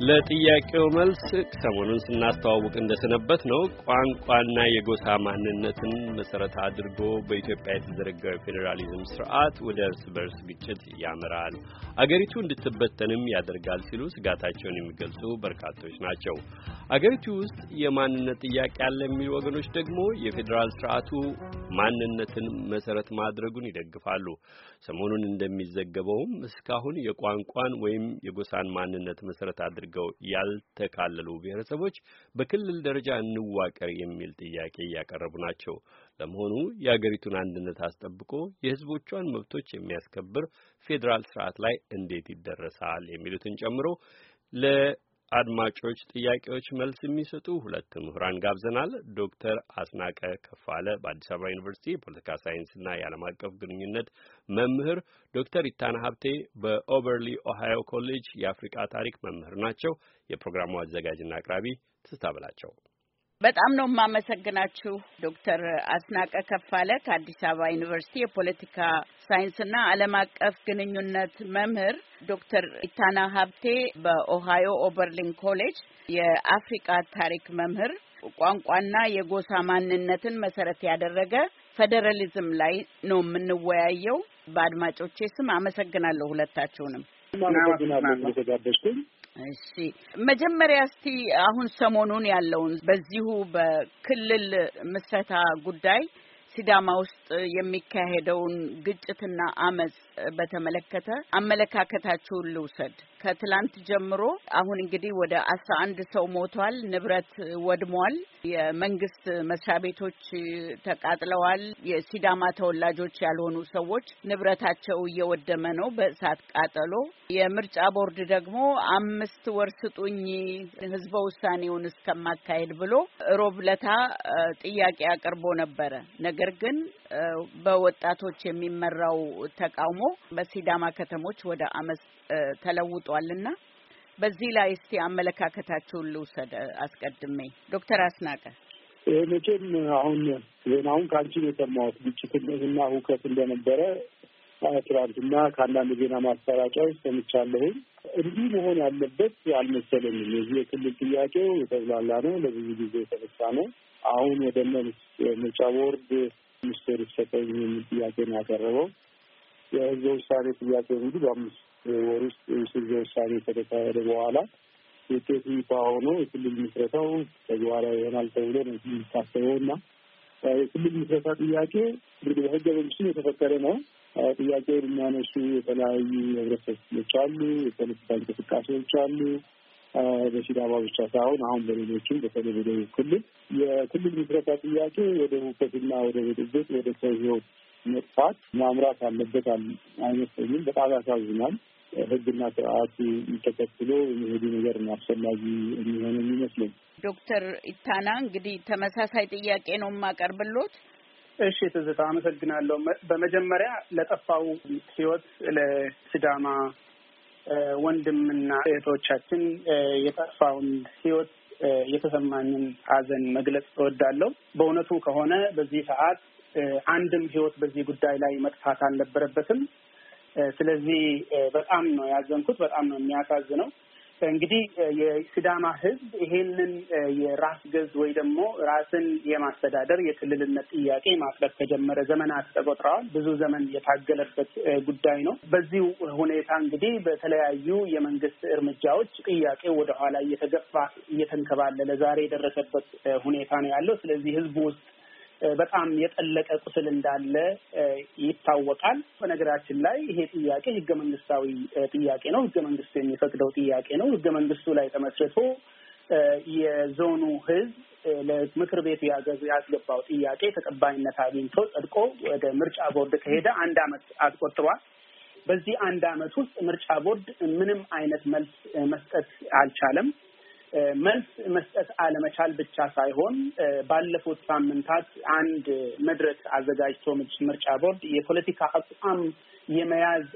ለጥያቄው መልስ ሰሞኑን ስናስተዋውቅ እንደሰነበት ነው ቋንቋና የጎሳ ማንነትን መሰረት አድርጎ በኢትዮጵያ የተዘረጋው የፌዴራሊዝም ስርዓት ወደ እርስ በርስ ግጭት ያመራል፣ አገሪቱ እንድትበተንም ያደርጋል ሲሉ ስጋታቸውን የሚገልጹ በርካቶች ናቸው። አገሪቱ ውስጥ የማንነት ጥያቄ አለ የሚሉ ወገኖች ደግሞ የፌዴራል ስርዓቱ ማንነትን መሰረት ማድረጉን ይደግፋሉ። ሰሞኑን እንደሚዘገበውም እስካሁን የቋንቋን ወይም የጎሳን ማንነት መሰረት አድርገው ያልተካለሉ ብሔረሰቦች በክልል ደረጃ እንዋቀር የሚል ጥያቄ እያቀረቡ ናቸው። ለመሆኑ የአገሪቱን አንድነት አስጠብቆ የሕዝቦቿን መብቶች የሚያስከብር ፌዴራል ስርዓት ላይ እንዴት ይደረሳል? የሚሉትን ጨምሮ አድማጮች ጥያቄዎች መልስ የሚሰጡ ሁለት ምሁራን ጋብዘናል። ዶክተር አስናቀ ከፋለ በአዲስ አበባ ዩኒቨርሲቲ የፖለቲካ ሳይንስና የዓለም አቀፍ ግንኙነት መምህር፣ ዶክተር ኢታና ሀብቴ በኦበርሊን ኦሃዮ ኮሌጅ የአፍሪቃ ታሪክ መምህር ናቸው። የፕሮግራሙ አዘጋጅና አቅራቢ ትዝታ በላቸው። በጣም ነው የማመሰግናችሁ ዶክተር አስናቀ ከፋለ ከአዲስ አበባ ዩኒቨርሲቲ የፖለቲካ ሳይንስና ዓለም አቀፍ ግንኙነት መምህር፣ ዶክተር ኢታና ሀብቴ በኦሃዮ ኦበርሊን ኮሌጅ የአፍሪቃ ታሪክ መምህር፣ ቋንቋና የጎሳ ማንነትን መሰረት ያደረገ ፌዴራሊዝም ላይ ነው የምንወያየው። በአድማጮቼ ስም አመሰግናለሁ ሁለታችሁንም። እሺ መጀመሪያ እስቲ አሁን ሰሞኑን ያለውን በዚሁ በክልል ምስረታ ጉዳይ ሲዳማ ውስጥ የሚካሄደውን ግጭትና አመጽ በተመለከተ አመለካከታችሁን ልውሰድ። ከትላንት ጀምሮ አሁን እንግዲህ ወደ አስራ አንድ ሰው ሞቷል፣ ንብረት ወድሟል፣ የመንግስት መስሪያ ቤቶች ተቃጥለዋል። የሲዳማ ተወላጆች ያልሆኑ ሰዎች ንብረታቸው እየወደመ ነው በእሳት ቃጠሎ። የምርጫ ቦርድ ደግሞ አምስት ወር ስጡኝ ህዝበ ውሳኔውን እስከማካሄድ ብሎ ሮብ ለታ ጥያቄ አቅርቦ ነበረ። ነገር ግን በወጣቶች የሚመራው ተቃውሞ በሲዳማ ከተሞች ወደ አመፅ ተለውጧልና በዚህ ላይ እስቲ አመለካከታችሁን ልውሰድ። አስቀድሜ ዶክተር አስናቀ መቼም አሁን ዜናውን ከአንቺ የሰማሁት ግጭትና ሁከት እንደነበረ ትናንትና ከአንዳንድ ዜና ማሰራጫዎች ሰምቻለሁኝ። እንዲህ መሆን ያለበት አልመሰለኝም። የዚህ የክልል ጥያቄው የተብላላ ነው፣ ለብዙ ጊዜ የተነሳ ነው። አሁን ወደ ምርጫ ቦርድ ሚኒስቴር ይሰጠኝ የሚል ጥያቄ ነው ያቀረበው። የህዝበ ውሳኔ ጥያቄ እንግዲህ በአምስት ወር ውስጥ ህዝበ ውሳኔ ከተካሄደ በኋላ ውጤቱ ይፋ ሆኖ የክልል ምስረታው ተግባራዊ ይሆናል ተብሎ ነው የሚታሰበው እና የክልል ምስረታ ጥያቄ እንግዲህ በህገ መንግስቱ የተፈቀደ ነው። ጥያቄውን የሚያነሱ የተለያዩ የህብረተሰብ ክፍሎች አሉ፣ የፖለቲካ እንቅስቃሴዎች አሉ። በሲዳማ ብቻ ሳይሆን አሁን በሌሎችም በተለይ በደቡብ ክልል የክልል ምስረታ ጥያቄ ወደ ሁከትና ወደ ብጥብጥ ወደ ሰው ህይወት መጥፋት ማምራት አለበት አይመስለኝም። በጣም ያሳዝናል። ህግና ስርዓቱ ተከትሎ የሚሄዱ ነገር አስፈላጊ የሚሆነ የሚመስለኝ። ዶክተር ኢታና እንግዲህ ተመሳሳይ ጥያቄ ነው የማቀርብሎት። እሺ ትዝታ አመሰግናለሁ። በመጀመሪያ ለጠፋው ህይወት ለሲዳማ ወንድምና እህቶቻችን የጠፋውን ህይወት የተሰማኝን ሀዘን መግለጽ እወዳለሁ። በእውነቱ ከሆነ በዚህ ሰዓት አንድም ህይወት በዚህ ጉዳይ ላይ መጥፋት አልነበረበትም። ስለዚህ በጣም ነው ያዘንኩት። በጣም ነው የሚያሳዝነው። እንግዲህ የሲዳማ ህዝብ ይሄንን የራስ ገዝ ወይ ደግሞ ራስን የማስተዳደር የክልልነት ጥያቄ ማቅረብ ከጀመረ ዘመናት ተቆጥረዋል። ብዙ ዘመን የታገለበት ጉዳይ ነው። በዚሁ ሁኔታ እንግዲህ በተለያዩ የመንግስት እርምጃዎች ጥያቄው ወደኋላ እየተገፋ እየተንከባለለ ዛሬ የደረሰበት ሁኔታ ነው ያለው። ስለዚህ ህዝቡ ውስጥ በጣም የጠለቀ ቁስል እንዳለ ይታወቃል። በነገራችን ላይ ይሄ ጥያቄ ህገ መንግስታዊ ጥያቄ ነው። ህገ መንግስቱ የሚፈቅደው ጥያቄ ነው። ህገ መንግስቱ ላይ ተመስርቶ የዞኑ ህዝብ ለምክር ቤቱ ያስገባው ጥያቄ ተቀባይነት አግኝቶ ጸድቆ ወደ ምርጫ ቦርድ ከሄደ አንድ አመት አስቆጥሯል። በዚህ አንድ አመት ውስጥ ምርጫ ቦርድ ምንም አይነት መልስ መስጠት አልቻለም። መልስ መስጠት አለመቻል ብቻ ሳይሆን ባለፉት ሳምንታት አንድ መድረክ አዘጋጅቶ ምርጫ ቦርድ የፖለቲካ አቋም የመያዝ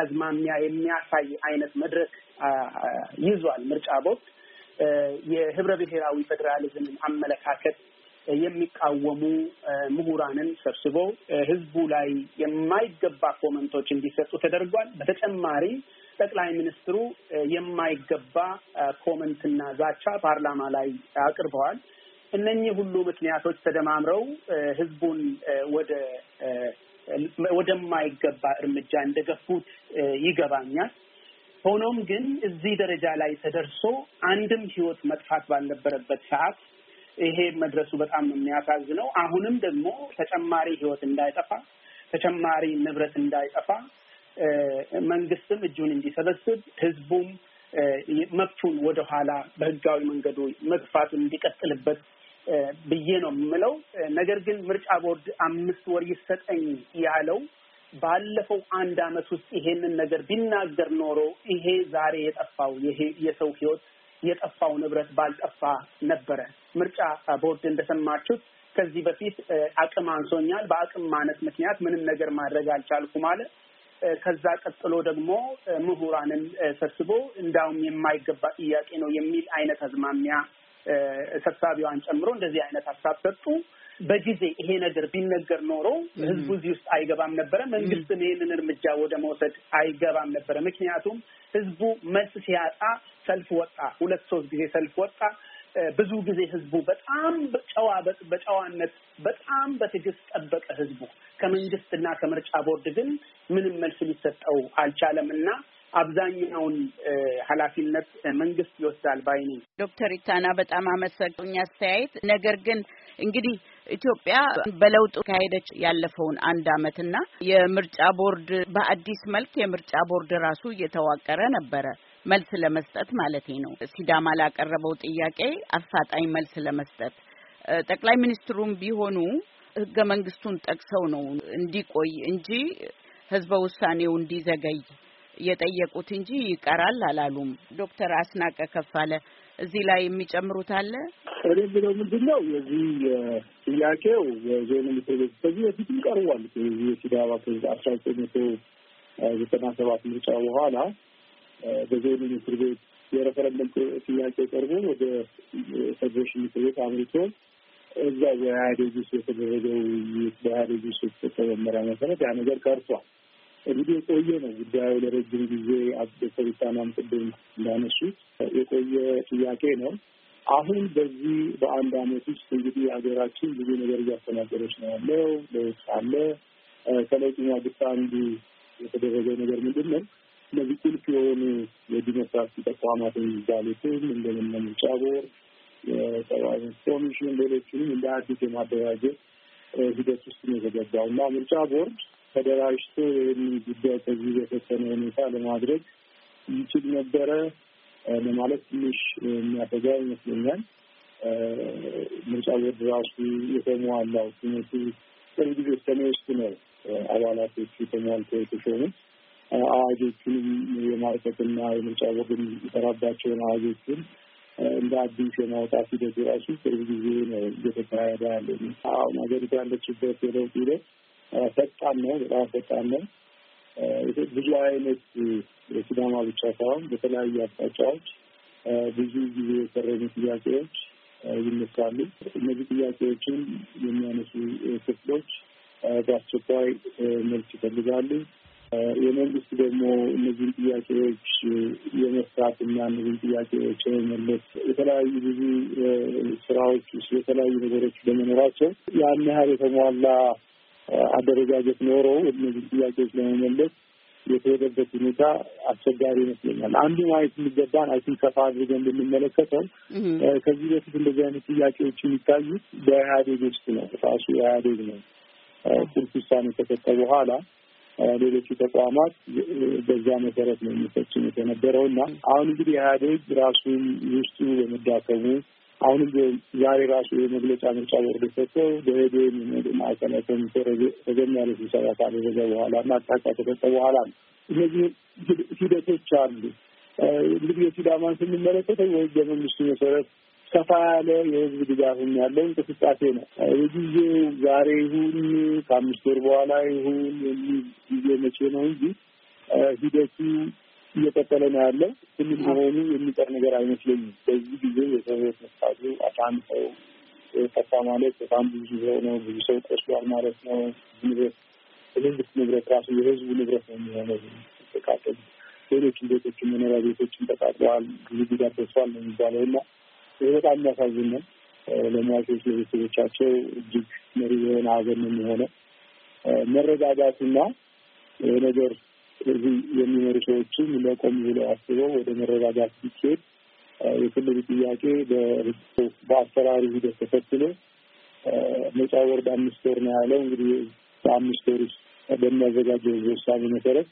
አዝማሚያ የሚያሳይ አይነት መድረክ ይዟል። ምርጫ ቦርድ የህብረ ብሔራዊ ፌዴራሊዝምን አመለካከት የሚቃወሙ ምሁራንን ሰብስቦ ህዝቡ ላይ የማይገባ comment ኦች እንዲሰጡ ተደርጓል። በተጨማሪ ጠቅላይ ሚኒስትሩ የማይገባ comment ና ዛቻ ፓርላማ ላይ አቅርበዋል። እነኚህ ሁሉ ምክንያቶች ተደማምረው ህዝቡን ወደ ወደማይገባ እርምጃ እንደገፉት ይገባኛል። ሆኖም ግን እዚህ ደረጃ ላይ ተደርሶ አንድም ህይወት መጥፋት ባልነበረበት ሰዓት ይሄ መድረሱ በጣም የሚያሳዝነው። አሁንም ደግሞ ተጨማሪ ህይወት እንዳይጠፋ ተጨማሪ ንብረት እንዳይጠፋ መንግስትም እጁን እንዲሰበስብ ህዝቡም መብቱን ወደኋላ በህጋዊ መንገዱ መግፋቱን እንዲቀጥልበት ብዬ ነው የምለው። ነገር ግን ምርጫ ቦርድ አምስት ወር ይሰጠኝ ያለው ባለፈው አንድ አመት ውስጥ ይሄንን ነገር ቢናገር ኖሮ ይሄ ዛሬ የጠፋው ይሄ የሰው ህይወት የጠፋው ንብረት ባልጠፋ ነበረ። ምርጫ ቦርድ እንደሰማችሁት ከዚህ በፊት አቅም አንሶኛል፣ በአቅም ማነት ምክንያት ምንም ነገር ማድረግ አልቻልኩም አለ። ከዛ ቀጥሎ ደግሞ ምሁራንን ሰብስቦ እንዳውም የማይገባ ጥያቄ ነው የሚል አይነት አዝማሚያ ሰብሳቢዋን ጨምሮ እንደዚህ አይነት ሀሳብ ሰጡ። በጊዜ ይሄ ነገር ቢነገር ኖሮ ህዝቡ እዚህ ውስጥ አይገባም ነበረ። መንግስትም ይህንን እርምጃ ወደ መውሰድ አይገባም ነበረ። ምክንያቱም ህዝቡ መልስ ሲያጣ ሰልፍ ወጣ፣ ሁለት ሶስት ጊዜ ሰልፍ ወጣ። ብዙ ጊዜ ህዝቡ በጣም ጨዋ በጨዋነት በጣም በትዕግስት ጠበቀ። ህዝቡ ከመንግስትና ከምርጫ ቦርድ ግን ምንም መልስ ሊሰጠው አልቻለም እና አብዛኛውን ኃላፊነት መንግስት ይወስዳል ባይ ዶክተር ኢታና በጣም አመሰግናለሁ ለአስተያየቱ። ነገር ግን እንግዲህ ኢትዮጵያ በለውጥ ላይ ካለች ያለፈውን አንድ አመትና የምርጫ ቦርድ በአዲስ መልክ የምርጫ ቦርድ ራሱ እየተዋቀረ ነበረ መልስ ለመስጠት ማለት ነው። ሲዳማ ላቀረበው ጥያቄ አፋጣኝ መልስ ለመስጠት ጠቅላይ ሚኒስትሩም ቢሆኑ ህገ መንግስቱን ጠቅሰው ነው እንዲቆይ እንጂ ህዝበ ውሳኔው እንዲዘገይ የጠየቁት እንጂ ይቀራል አላሉም። ዶክተር አስናቀ ከፋለ እዚህ ላይ የሚጨምሩት አለ? እኔ ብለው ምንድን ነው የዚህ ጥያቄው የዞን ምክር ቤት ከዚህ በፊትም ቀርቧል። የዚህ የሲዳማ አስራ ዘጠኝ መቶ ዘጠና ሰባት ምርጫ በኋላ በዞኑ ምክር ቤት የሬፈረንደም ጥያቄ ቀርቦ ወደ ፌዴሬሽን ምክር ቤት አምርቶ እዛ በኢህአዴግ ውስጥ የተደረገው ውይይት በኢህአዴግ ውስጥ መመሪያ መሰረት ያ ነገር ቀርቷል። እንግዲህ የቆየ ነው ጉዳዩ ለረጅም ጊዜ ኢታናም ቅድም እንዳነሱት የቆየ ጥያቄ ነው። አሁን በዚህ በአንድ አመት ውስጥ እንግዲህ ሀገራችን ብዙ ነገር እያስተናገረች ነው ያለው። ለውጥ አለ። ከለውጡ ማግስት አንዱ የተደረገው ነገር ምንድን ነው? እነዚህ ቁልፍ የሆኑ የዲሞክራሲ ተቋማት የሚባሉትም እንደምነ ምርጫ ቦርድ፣ የሰብአዊ መብት ኮሚሽን፣ ሌሎችንም እንደ አዲስ የማደራጀት ሂደት ውስጥ ነው የተገባው እና ምርጫ ቦርድ ተደራጅቶ ይህንን ጉዳይ ከዚህ በተወሰነ ሁኔታ ለማድረግ ይችል ነበረ ለማለት ትንሽ የሚያሰጋ ይመስለኛል። ምርጫ ቦርድ ራሱ የተሟላው ትምህርቱ ቅርብ ጊዜ ሰኔ ውስጥ ነው አባላቶቹ ተሟልተው የተሾሙት። አዋጆቹንም የማርቀቅና የምርጫ ቦርድ የሚሰራባቸውን አዋጆቹን እንደ አዲስ የማውጣት ሂደት ራሱ ቅርብ ጊዜ ነው እየተካሄደ ያለ። አሁን ሀገሪቱ ያለችበት የለውጥ ሂደት ፈጣን ነው፣ በጣም ፈጣን ነው። ብዙ አይነት የሲዳማ ብቻ ሳይሆን በተለያዩ አቅጣጫዎች ብዙ ጊዜ የቀረቡ ጥያቄዎች ይነሳሉ። እነዚህ ጥያቄዎችን የሚያነሱ ክፍሎች በአስቸኳይ መልስ ይፈልጋሉ። የመንግስት ደግሞ እነዚህን ጥያቄዎች የመስራት እና እነዚህን ጥያቄዎች የመመለስ የተለያዩ ብዙ ስራዎች ውስጥ የተለያዩ ነገሮች በመኖራቸው ያን ያህል የተሟላ አደረጃጀት ኖረው እነዚህ ጥያቄዎች ለመመለስ የተሄደበት ሁኔታ አስቸጋሪ ይመስለኛል። አንዱ ማየት የሚገባን I think ሰፋ አድርገን ብንመለከተው ከዚህ በፊት እንደዚህ አይነት ጥያቄዎች የሚታዩት በኢህአዴግ ውስጥ ነው። ራሱ ኢህአዴግ ነው ቁልፍ ውሳኔ ከሰጠ በኋላ ሌሎቹ ተቋማት በዛ መሰረት ነው የሚፈጽሙት የነበረው እና አሁን እንግዲህ ኢህአዴግ ራሱን ውስጡ በመዳከሙ አሁንም ዛሬ ራሱ የመግለጫ ምርጫ ቦርድ የሰጠው በሄዴን ማዕከላዊ ኮሚቴ ረዘም ያለ ስብሰባ ካደረገ በኋላ እና አቅጣጫ ከሰጠ በኋላ ነው። እነዚህ ሂደቶች አሉ። እንግዲህ የሲዳማን ስንመለከተው በህገ መንግስቱ መሰረት ሰፋ ያለ የህዝብ ድጋፍም ያለው እንቅስቃሴ ነው። የጊዜው ዛሬ ይሁን ከአምስት ወር በኋላ ይሁን የሚል ጊዜ መቼ ነው እንጂ ሂደቱ እየቀጠለ ነው ያለው። ክልል መሆኑ የሚቀር ነገር አይመስለኝም። በዚህ ጊዜ የሰው ህይወት አንድ ሰው ጠፋ ማለት በጣም ብዙ ሰው ነው። ብዙ ሰው ቆስሏል ማለት ነው። ንብረት የመንግስት ንብረት ራሱ የህዝቡ ንብረት ነው የሚሆነው ተቃጠሉ። ሌሎችም ቤቶችን መኖሪያ ቤቶችን ተቃጥለዋል፣ ብዙ ጉዳት ደርሷል ነው የሚባለው እና ይህ በጣም የሚያሳዝን ነው። ለሟቾች ለቤተሰቦቻቸው እጅግ መሪ የሆነ ሀዘን ነው የሚሆነው። መረጋጋትና ይህ ነገር እዚህ የሚመሩ ሰዎችም ለቆም ብለው አስበው ወደ መረጋጋት ሲሄድ የክልሉ ጥያቄ በአሰራሩ ሂደት ተከትሎ ነጻ ወርድ አምስት ወር ነው ያለው። እንግዲህ በአምስት ወር ውስጥ በሚያዘጋጀው ውሳኔ መሰረት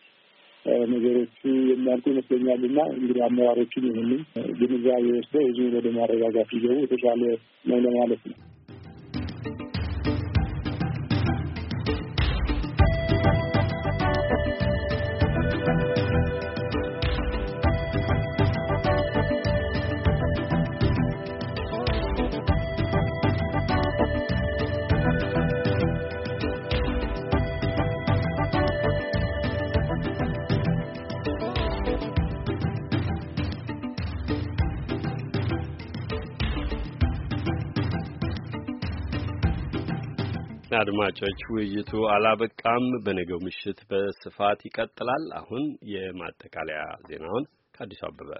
ነገሮቹ የሚያልቁ ይመስለኛል እና እንግዲህ አመራሮችን ይህንን ግንዛቤ ወስደው ህዝቡን ወደ ማረጋጋት ሊገቡ የተሻለ ነው ለማለት ነው። አድማጮች ውይይቱ አላበቃም። በነገው ምሽት በስፋት ይቀጥላል። አሁን የማጠቃለያ ዜናውን ከአዲሱ አበበ